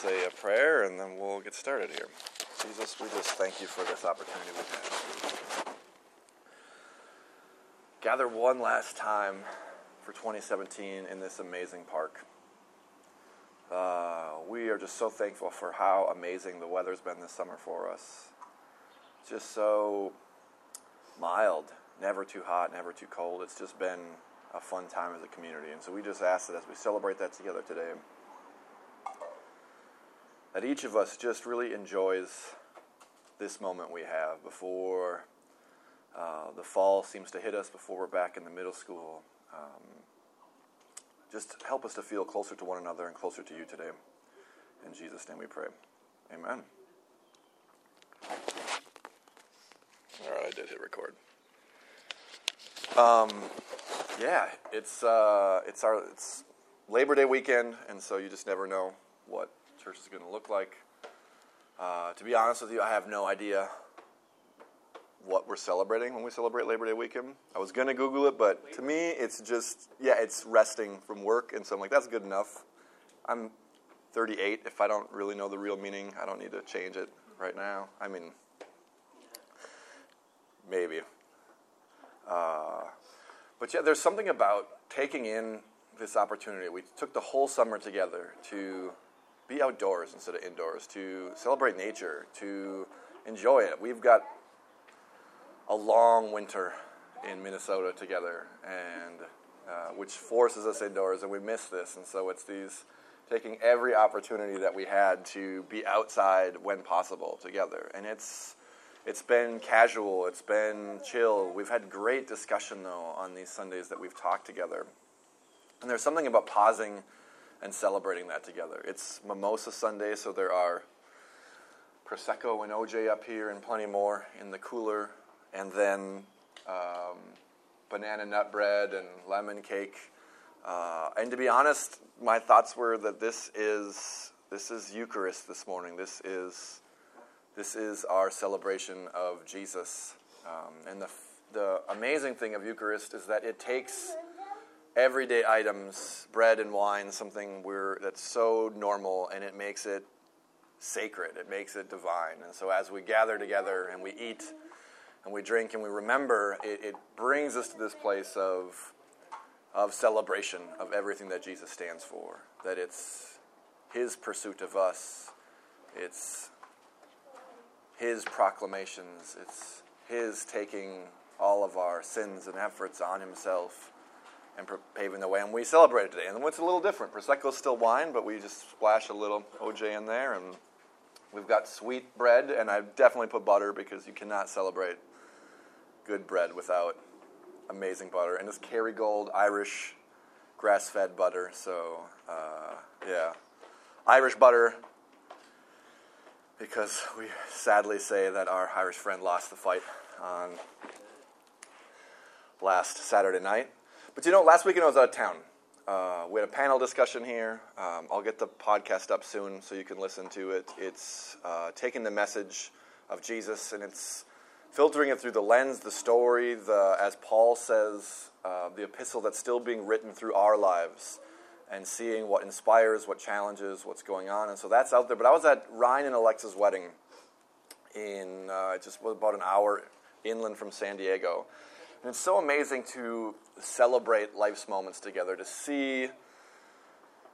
say a prayer and then we'll get started here. Jesus, we just thank you for this opportunity we have. Gather one last time for 2017 in this amazing park. Uh, we are just so thankful for how amazing the weather's been this summer for us. Just so mild, never too hot, never too cold. It's just been a fun time as a community. And so we just ask that as we celebrate that together today, that each of us just really enjoys this moment we have before uh, the fall seems to hit us, before we're back in the middle school. Um, just help us to feel closer to one another and closer to you today. In Jesus' name we pray. Amen. All right, I did hit record. Um, yeah, it's uh, it's our it's Labor Day weekend, and so you just never know what church is going to look like. Uh, to be honest with you, I have no idea what we're celebrating when we celebrate Labor Day weekend. I was going to Google it, but to me, it's just, yeah, it's resting from work. And so I'm like, that's good enough. I'm 38. If I don't really know the real meaning, I don't need to change it right now. I mean, maybe. Uh, but yeah, there's something about taking in this opportunity. We took the whole summer together to be outdoors instead of indoors, to celebrate nature, to enjoy it. We've got a long winter in Minnesota together, and uh, which forces us indoors, and we miss this. And so it's these taking every opportunity that we had to be outside when possible together, and it's it's been casual, it's been chill. We've had great discussion though on these Sundays that we've talked together, and there's something about pausing and celebrating that together. It's Mimosa Sunday, so there are Prosecco and OJ up here and plenty more in the cooler, and then um, banana nut bread and lemon cake. Uh, and to be honest, my thoughts were that this is this is Eucharist this morning. This is this is our celebration of Jesus. Um, and the the amazing thing of Eucharist is that it takes everyday items, bread and wine, something we're, that's so normal, and it makes it sacred. It makes it divine. And so as we gather together and we eat and we drink and we remember, it, it brings us to this place of, of celebration of everything that Jesus stands for. That it's his pursuit of us, it's his proclamations, it's his taking all of our sins and efforts on himself and paving the way. And we celebrate it today. And what's a little different? Prosecco's still wine, but we just splash a little OJ in there. And we've got sweet bread, and I definitely put butter because you cannot celebrate good bread without amazing butter. And it's Kerrygold Irish grass fed butter. So, uh, yeah. Irish butter, because we sadly say that our Irish friend lost the fight on last Saturday night. But you know, last weekend I was out of town. Uh, we had a panel discussion here. Um, I'll get the podcast up soon so you can listen to it. It's uh, taking the message of Jesus and it's filtering it through the lens, the story, the, as Paul says, uh, the epistle that's still being written through our lives and seeing what inspires, what challenges, what's going on. And so that's out there. But I was at Ryan and Alexa's wedding in uh, just about an hour inland from San Diego. And it's so amazing to celebrate life's moments together, to see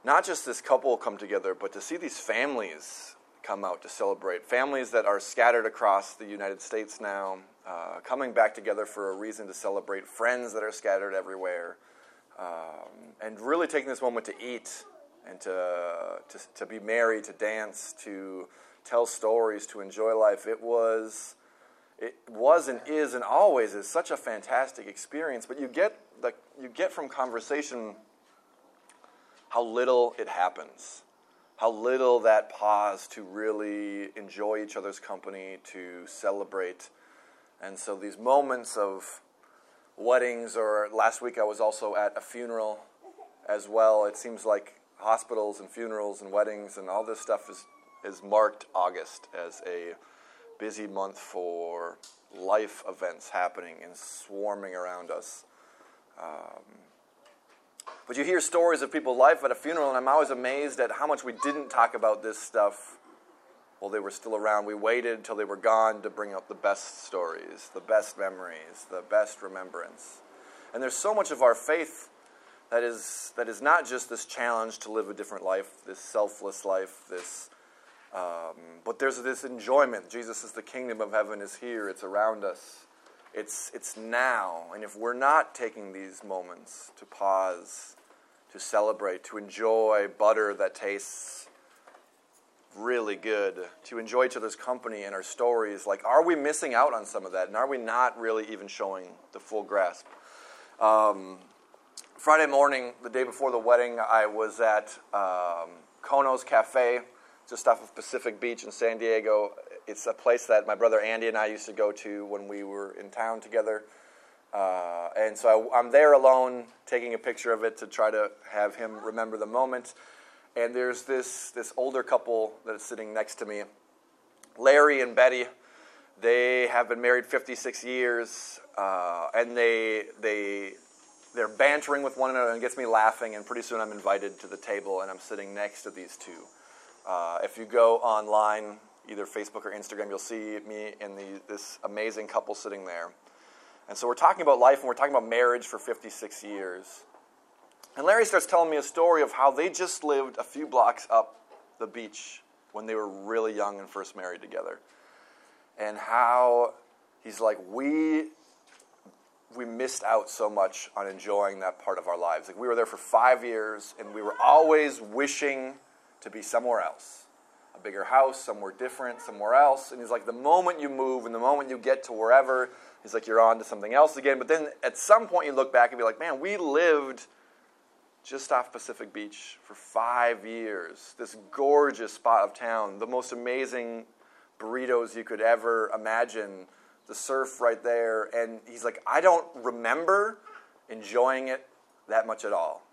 not just this couple come together, but to see these families come out to celebrate. Families that are scattered across the United States now, uh, coming back together for a reason to celebrate. Friends that are scattered everywhere. Um, and really taking this moment to eat and to, to, to be merry, to dance, to tell stories, to enjoy life. It was it was and is and always is such a fantastic experience, but you get the, you get from conversation how little it happens, how little that pause to really enjoy each other's company, to celebrate. And so these moments of weddings, or last week I was also at a funeral as well. It seems like hospitals and funerals and weddings and all this stuff is, is marked August as a busy month for life events happening and swarming around us. Um, But you hear stories of people's life at a funeral, and I'm always amazed at how much we didn't talk about this stuff while they were still around. We waited until they were gone to bring up the best stories, the best memories, the best remembrance. And there's so much of our faith that is, that is not just this challenge to live a different life, this selfless life, this, um, but there's this enjoyment. Jesus is the kingdom of heaven is here, it's around us. It's, it's now. And if we're not taking these moments to pause, to celebrate, to enjoy butter that tastes really good, to enjoy each other's company and our stories, like, are we missing out on some of that? And are we not really even showing the full grasp? Um, Friday morning, the day before the wedding, I was at um, Kono's Cafe, just off of Pacific Beach in San Diego. It's a place that my brother Andy and I used to go to when we were in town together. Uh, and so I, I'm there alone, taking a picture of it to try to have him remember the moment. And there's this this older couple that is sitting next to me, Larry and Betty. They have been married 56 years, uh, and they they they're bantering with one another and it gets me laughing, and pretty soon I'm invited to the table and I'm sitting next to these two. Uh, if you go online, either Facebook or Instagram, you'll see me and the, this amazing couple sitting there. And so we're talking about life and we're talking about marriage for 56 years. And Larry starts telling me a story of how they just lived a few blocks up the beach when they were really young and first married together. And how he's like, we we missed out so much on enjoying that part of our lives. Like we were there for five years, and we were always wishing to be somewhere else, a bigger house, somewhere different, somewhere else. And he's like, the moment you move, and the moment you get to wherever, he's like, you're on to something else again. But then at some point, you look back and be like, man, we lived just off Pacific Beach for five years. This gorgeous spot of town, the most amazing burritos you could ever imagine the surf right there. And he's like, I don't remember enjoying it that much at all.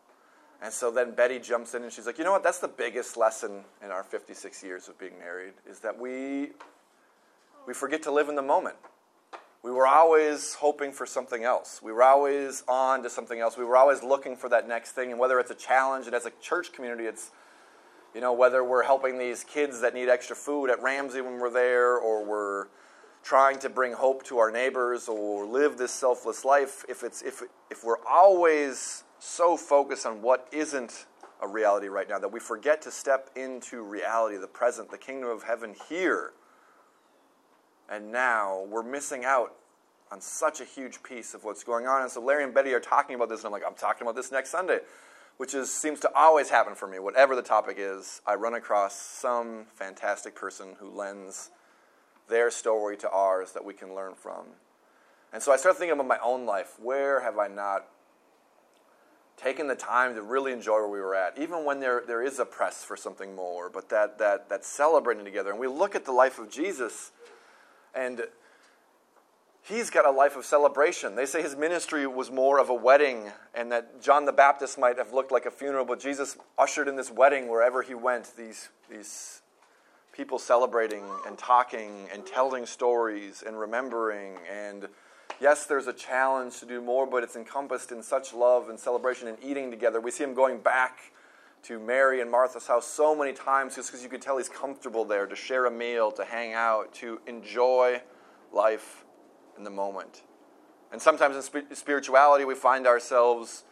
And so then Betty jumps in and she's like, you know what? That's the biggest lesson in our 56 years of being married is that we, we forget to live in the moment. We were always hoping for something else. We were always on to something else. We were always looking for that next thing. And whether it's a challenge, and as a church community, it's, you know, whether we're helping these kids that need extra food at Ramsey when we're there, or we're trying to bring hope to our neighbors or live this selfless life, if, it's, if, if we're always so focused on what isn't a reality right now that we forget to step into reality, the present, the kingdom of heaven here and now, we're missing out on such a huge piece of what's going on. And so Larry and Betty are talking about this, and I'm like, I'm talking about this next Sunday, which is seems to always happen for me. Whatever the topic is, I run across some fantastic person who lends their story to ours that we can learn from. And so I start thinking about my own life. Where have I not taken the time to really enjoy where we were at, even when there, there is a press for something more, but that, that, that celebrating together. And we look at the life of Jesus, and he's got a life of celebration. They say his ministry was more of a wedding, and that John the Baptist might have looked like a funeral, but Jesus ushered in this wedding wherever he went. These, these people celebrating and talking and telling stories and remembering. And yes, there's a challenge to do more, but it's encompassed in such love and celebration and eating together. We see him going back to Mary and Martha's house so many times just because you could tell he's comfortable there to share a meal, to hang out, to enjoy life in the moment. And sometimes in spirituality, we find ourselves,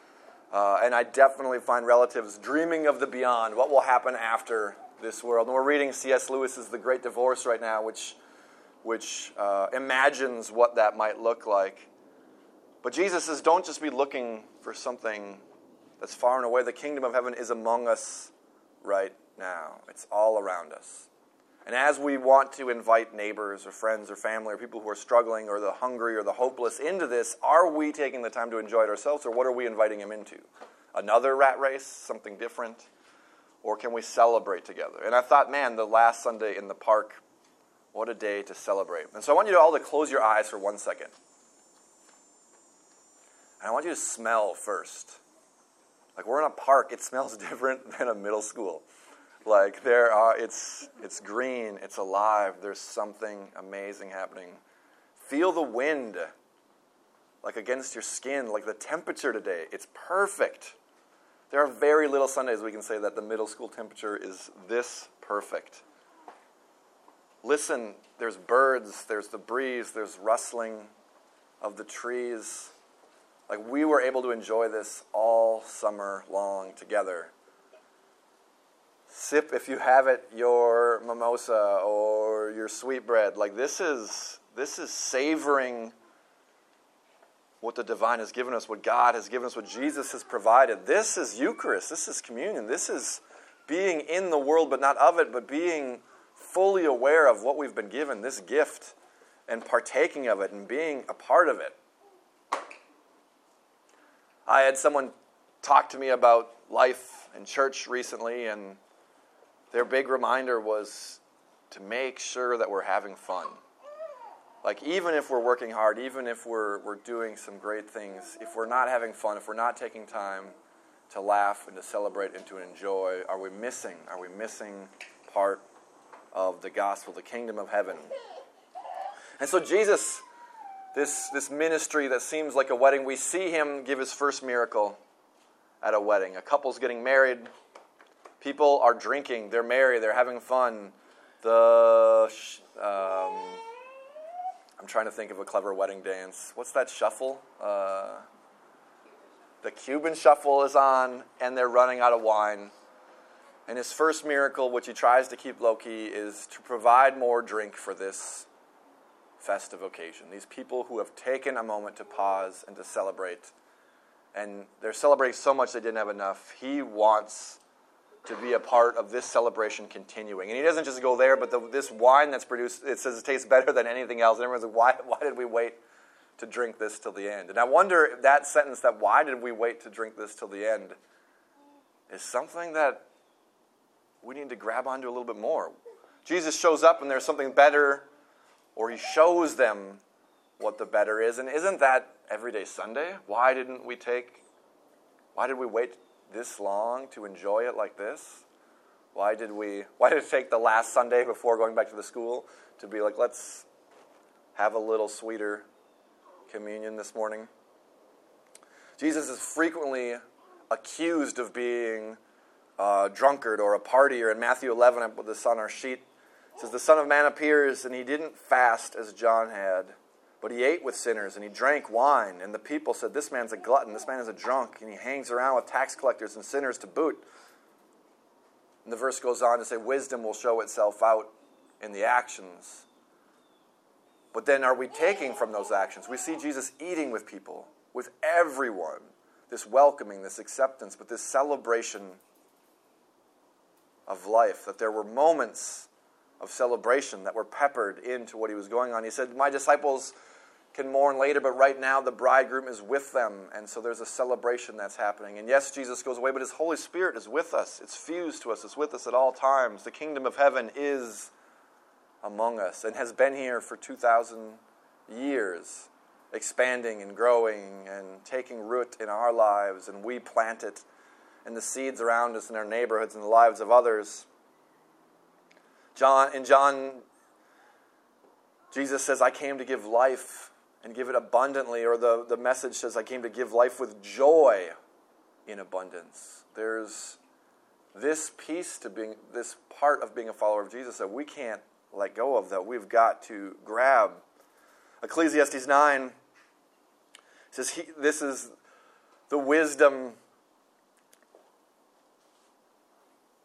uh, and I definitely find relatives dreaming of the beyond, what will happen after this world. And we're reading C.S. Lewis's The Great Divorce right now, which, which uh, imagines what that might look like. But Jesus says, don't just be looking for something that's far and away. The kingdom of heaven is among us right now, it's all around us. And as we want to invite neighbors or friends or family or people who are struggling or the hungry or the hopeless into this, are we taking the time to enjoy it ourselves or what are we inviting them into? Another rat race, something different? Or can we celebrate together? And I thought, man, the last Sunday in the park, what a day to celebrate. And so I want you all to close your eyes for one second. And I want you to smell first. Like we're in a park, it smells different than a middle school. Like there are, it's it's green, it's alive. There's something amazing happening. Feel the wind, like against your skin, like the temperature today. It's perfect. There are very little Sundays we can say that the middle school temperature is this perfect. Listen, there's birds, there's the breeze, there's rustling of the trees. Like we were able to enjoy this all summer long together. Sip, if you have it, your mimosa or your sweetbread. Like this is this is savoring what the divine has given us, what God has given us, what Jesus has provided. This is Eucharist. This is communion. This is being in the world, but not of it, but being fully aware of what we've been given, this gift, and partaking of it and being a part of it. I had someone talk to me about life and church recently, and their big reminder was to make sure that we're having fun. Like, even if we're working hard, even if we're, we're doing some great things, if we're not having fun, if we're not taking time to laugh and to celebrate and to enjoy, are we missing? Are we missing part of the gospel, the kingdom of heaven? And so, Jesus, this, this ministry that seems like a wedding, we see him give his first miracle at a wedding. A couple's getting married, people are drinking, they're merry, they're having fun. The. Um, I'm trying to think of a clever wedding dance. What's that shuffle? Uh, the Cupid shuffle is on, and they're running out of wine. And his first miracle, which he tries to keep low key, is to provide more drink for this festive occasion. These people who have taken a moment to pause and to celebrate, and they're celebrating so much they didn't have enough. He wants to be a part of this celebration continuing. And he doesn't just go there, but the, this wine that's produced, it says it tastes better than anything else. And everyone's like, why, why did we wait to drink this till the end? And I wonder if that sentence, that why did we wait to drink this till the end, is something that we need to grab onto a little bit more. Jesus shows up and there's something better, or he shows them what the better is. And isn't that everyday Sunday? Why didn't we take, why did we wait this long to enjoy it like this? Why did we why did it take the last Sunday before going back to the school to be like let's have a little sweeter communion this morning? Jesus is frequently accused of being a drunkard or a partier. In Matthew 11, I put this on our sheet. It says, The Son of Man appears, and he didn't fast as John had but he ate with sinners and he drank wine. And the people said, This man's a glutton, this man is a drunk, and he hangs around with tax collectors and sinners to boot. And the verse goes on to say, Wisdom will show itself out in the actions. But then are we taking from those actions? We see Jesus eating with people, with everyone, this welcoming, this acceptance, but this celebration of life, that there were moments of celebration that were peppered into what he was going on. He said, My disciples can mourn later, but right now the bridegroom is with them. And so there's a celebration that's happening. And yes, Jesus goes away, but his Holy Spirit is with us. It's fused to us, it's with us at all times. The kingdom of heaven is among us and has been here for 2,000 years, expanding and growing and taking root in our lives. And we plant it in the seeds around us in our neighborhoods and the lives of others. John, in John, Jesus says, I came to give life and give it abundantly, or the, the message says, I came to give life with joy in abundance. There's this piece to being, this part of being a follower of Jesus that we can't let go of, that we've got to grab. Ecclesiastes 9 says, he, This is the wisdom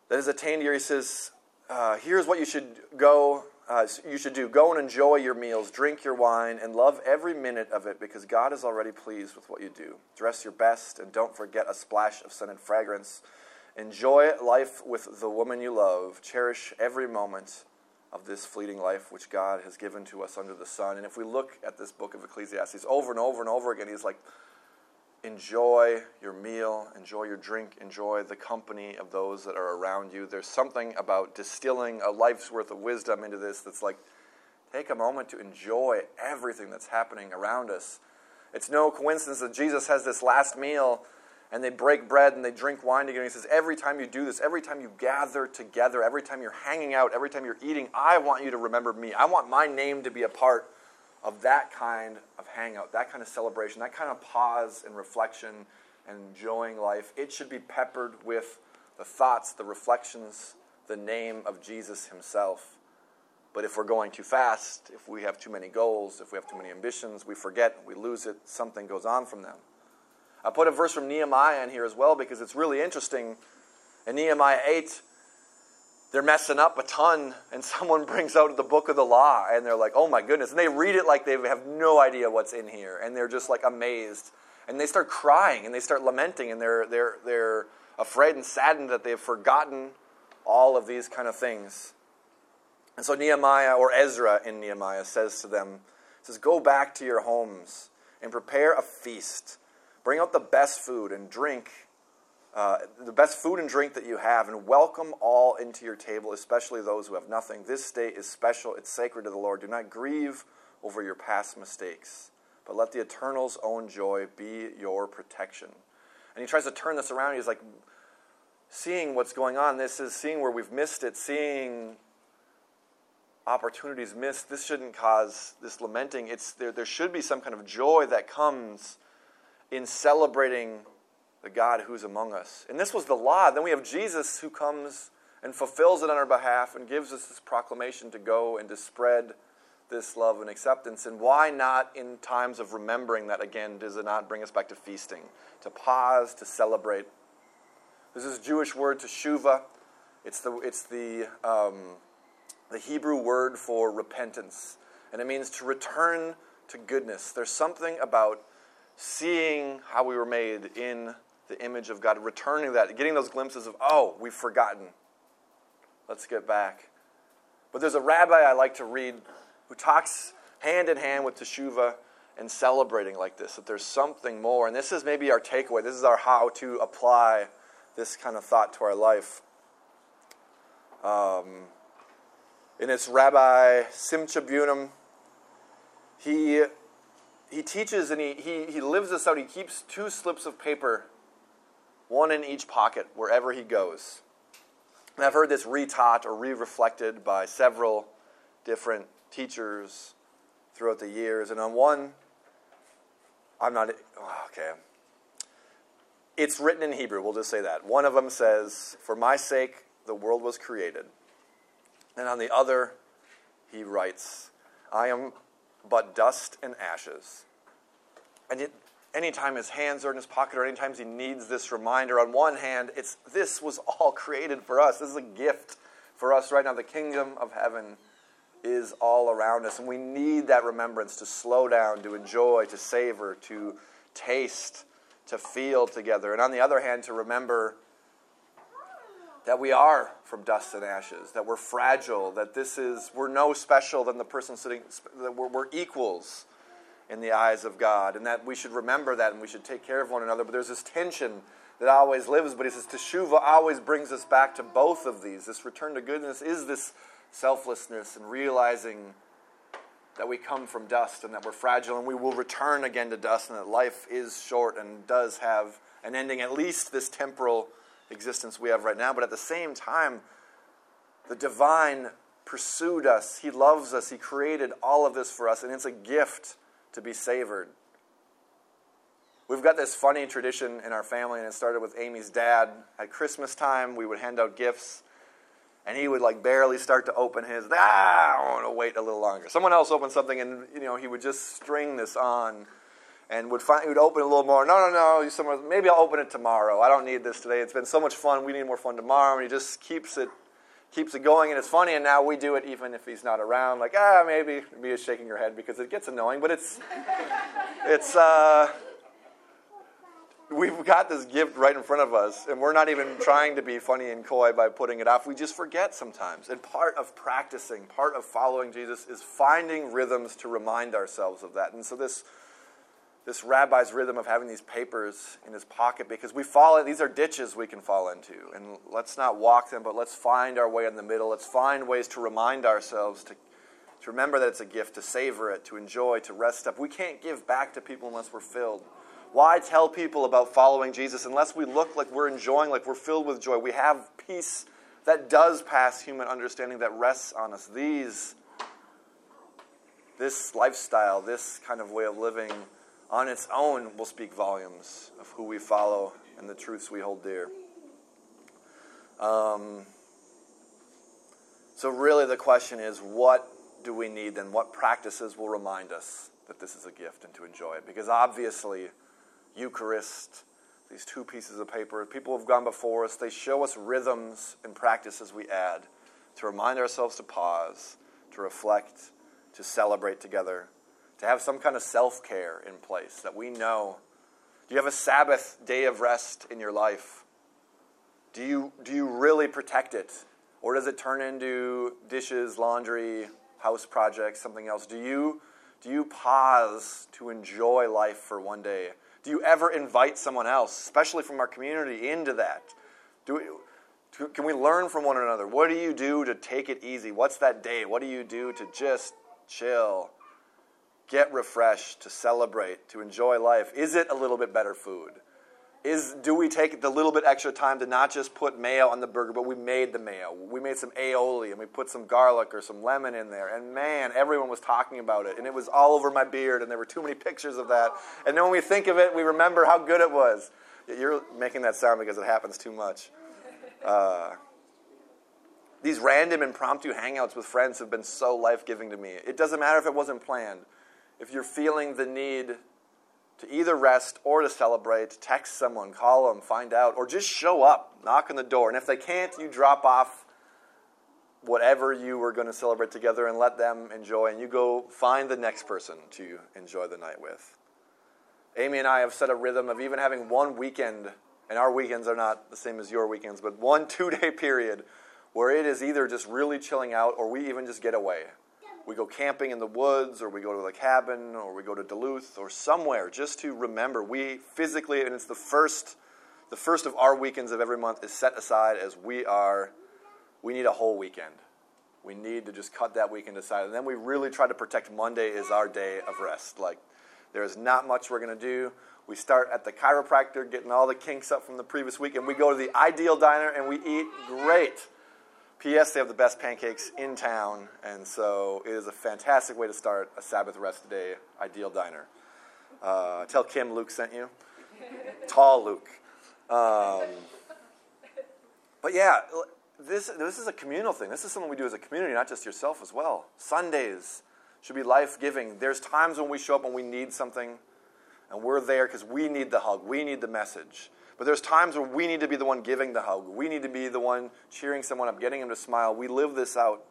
that is attained here. He says, uh, Here's what you should go uh, you should do. Go and enjoy your meals, drink your wine, and love every minute of it because God is already pleased with what you do. Dress your best and don't forget a splash of scented fragrance. Enjoy life with the woman you love. Cherish every moment of this fleeting life which God has given to us under the sun. And if we look at this book of Ecclesiastes over and over and over again, he's like, enjoy your meal, enjoy your drink, enjoy the company of those that are around you. There's something about distilling a life's worth of wisdom into this that's like, take a moment to enjoy everything that's happening around us. It's no coincidence that Jesus has this last meal and they break bread and they drink wine together. He says, Every time you do this, every time you gather together, every time you're hanging out, every time you're eating, I want you to remember me. I want my name to be a part of that kind of hangout, that kind of celebration, that kind of pause and reflection and enjoying life, it should be peppered with the thoughts, the reflections, the name of Jesus himself. But if we're going too fast, if we have too many goals, if we have too many ambitions, we forget, we lose it, something goes on from them. I put a verse from Nehemiah in here as well because it's really interesting. In Nehemiah 8, they're messing up a ton, and someone brings out the book of the law, and they're like, oh my goodness. And they read it like they have no idea what's in here, and they're just like amazed. And they start crying, and they start lamenting, and they're, they're, they're afraid and saddened that they've forgotten all of these kind of things. And so Nehemiah, or Ezra in Nehemiah, says to them, says, Go back to your homes and prepare a feast. Bring out the best food and drink uh, the best food and drink that you have, and welcome all into your table, especially those who have nothing. This day is special, it's sacred to the Lord. Do not grieve over your past mistakes, but let the eternal's own joy be your protection. And he tries to turn this around. He's like, seeing what's going on, this is seeing where we've missed it, seeing opportunities missed. This shouldn't cause this lamenting. It's, there, there should be some kind of joy that comes in celebrating the God who's among us. And this was the law. Then we have Jesus who comes and fulfills it on our behalf and gives us this proclamation to go and to spread this love and acceptance. And why not in times of remembering that again, does it not bring us back to feasting, to pause, to celebrate? This is Jewish word teshuva. It's the, it's the, um, the Hebrew word for repentance. And it means to return to goodness. There's something about seeing how we were made in the image of God, returning that, getting those glimpses of, oh, we've forgotten. Let's get back. But there's a rabbi I like to read who talks hand in hand with Teshuvah and celebrating like this, that there's something more. And this is maybe our takeaway. This is our how to apply this kind of thought to our life. Um, and it's Rabbi Simcha Bunim. He, he teaches and he, he, he lives this out. He keeps two slips of paper one in each pocket wherever he goes. And I've heard this retaught or re reflected by several different teachers throughout the years. And on one, I'm not, oh, okay. It's written in Hebrew, we'll just say that. One of them says, For my sake, the world was created. And on the other, he writes, I am but dust and ashes. And it, anytime his hands are in his pocket or anytime he needs this reminder, on one hand, it's this was all created for us. This is a gift for us right now. The kingdom of heaven is all around us, and we need that remembrance to slow down, to enjoy, to savor, to taste, to feel together. And on the other hand, to remember that we are from dust and ashes, that we're fragile, that this is, we're no special than the person sitting, that we're, we're equals in the eyes of God, and that we should remember that and we should take care of one another. But there's this tension that always lives. But he says teshuva always brings us back to both of these. This return to goodness is this selflessness and realizing that we come from dust and that we're fragile and we will return again to dust and that life is short and does have an ending, at least this temporal existence we have right now. But at the same time, the divine pursued us. He loves us. He created all of this for us, and it's a gift to be savored. We've got this funny tradition in our family, and it started with Amy's dad. At Christmas time, we would hand out gifts, and he would like barely start to open his. Ah, I want to wait a little longer. Someone else opened something, and you know he would just string this on, and would find he would open a little more. No, no, no. Maybe I'll open it tomorrow. I don't need this today. It's been so much fun. We need more fun tomorrow. And he just keeps it keeps it going, and it's funny. And now we do it even if he's not around. Like ah, maybe Mia's shaking her head because it gets annoying, but it's it's. Uh, we've got this gift right in front of us, and we're not even trying to be funny and coy by putting it off. We just forget sometimes. And part of practicing, part of following Jesus, is finding rhythms to remind ourselves of that. And so this this rabbi's rhythm of having these papers in his pocket because we fall in these are ditches we can fall into. And let's not walk them but let's find our way in the middle. Let's find ways to remind ourselves to, to remember that it's a gift to savor it to enjoy to rest up. We can't give back to people unless we're filled. Why tell people about following jesus unless we look like we're enjoying like we're filled with joy? We have peace that does pass human understanding that rests on us. These this lifestyle this kind of way of living on its own will speak volumes of who we follow and the truths we hold dear. Um, so, really, the question is what do we need then? What practices will remind us that this is a gift and to enjoy it? Because obviously, Eucharist, these two pieces of paper, people have gone before us, they show us rhythms and practices we add to remind ourselves to pause, to reflect, to celebrate together, to have some kind of self care in place that we know. Do you have a Sabbath day of rest in your life? Do you, do you really protect it? Or does it turn into dishes, laundry, house projects, something else? Do you, do you pause to enjoy life for one day? Do you ever invite someone else, especially from our community, into that? Do we, can we learn from one another? What do you do to take it easy? What's that day? What do you do to just chill, get refreshed, to celebrate, to enjoy life? Is it a little bit better food? Is do we take the little bit extra time to not just put mayo on the burger, but we made the mayo. We made some aioli and we put some garlic or some lemon in there. And man, everyone was talking about it. And it was all over my beard, and there were too many pictures of that. And then when we think of it, we remember how good it was. You're making that sound because it happens too much. Uh, these random impromptu hangouts with friends have been so life giving to me. It doesn't matter if it wasn't planned. If you're feeling the need to either rest or to celebrate, text someone, call them, find out, or just show up, knock on the door. And if they can't, you drop off whatever you were going to celebrate together and let them enjoy, and you go find the next person to enjoy the night with. Amy and I have set a rhythm of even having one weekend, and our weekends are not the same as your weekends, but one two day period where it is either just really chilling out or we even just get away we go camping in the woods or we go to the cabin or we go to Duluth or somewhere just to remember we physically and it's the first the first of our weekends of every month is set aside as we are we need a whole weekend. We need to just cut that weekend aside and then we really try to protect Monday is our day of rest. Like there is not much we're going to do. We start at the chiropractor getting all the kinks up from the previous week and we go to the ideal diner and we eat great. P.S. They have the best pancakes in town, and so it is a fantastic way to start a Sabbath rest day. Ideal diner. Uh, tell Kim Luke sent you. Tall Luke. Um, but yeah, this this is a communal thing. This is something we do as a community, not just yourself as well. Sundays should be life giving. There's times when we show up and we need something, and we're there because we need the hug, we need the message. But there's times where we need to be the one giving the hug. We need to be the one cheering someone up, getting them to smile. We live this out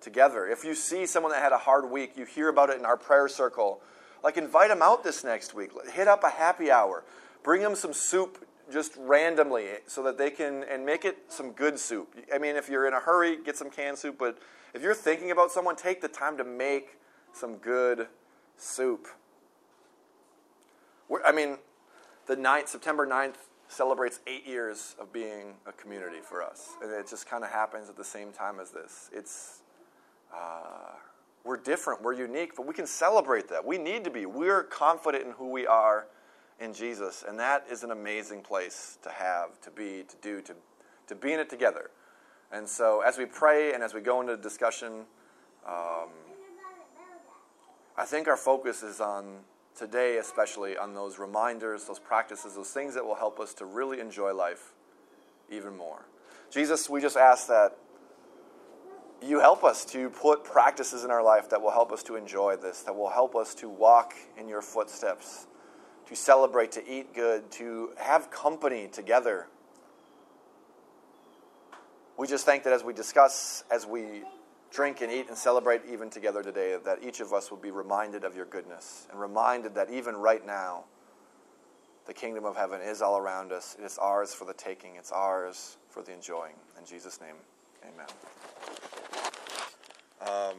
together. If you see someone that had a hard week, you hear about it in our prayer circle, like invite them out this next week. Hit up a happy hour. Bring them some soup just randomly so that they can and make it some good soup. I mean, if you're in a hurry, get some canned soup, but if you're thinking about someone, take the time to make some good soup. I mean, the 9th, September 9th celebrates eight years of being a community for us. And it just kind of happens at the same time as this. It's, uh, we're different, we're unique, but we can celebrate that. We need to be. We're confident in who we are in Jesus. And that is an amazing place to have, to be, to do, to, to be in it together. And so as we pray and as we go into discussion, um, I think our focus is on today, especially on those reminders, those practices, those things that will help us to really enjoy life even more. Jesus, we just ask that you help us to put practices in our life that will help us to enjoy this, that will help us to walk in your footsteps, to celebrate, to eat good, to have company together. We just think that as we discuss, as we drink and eat and celebrate even together today, that each of us will be reminded of your goodness and reminded that even right now, the kingdom of heaven is all around us. It is ours for the taking, it's ours for the enjoying. In Jesus' name, amen. Um,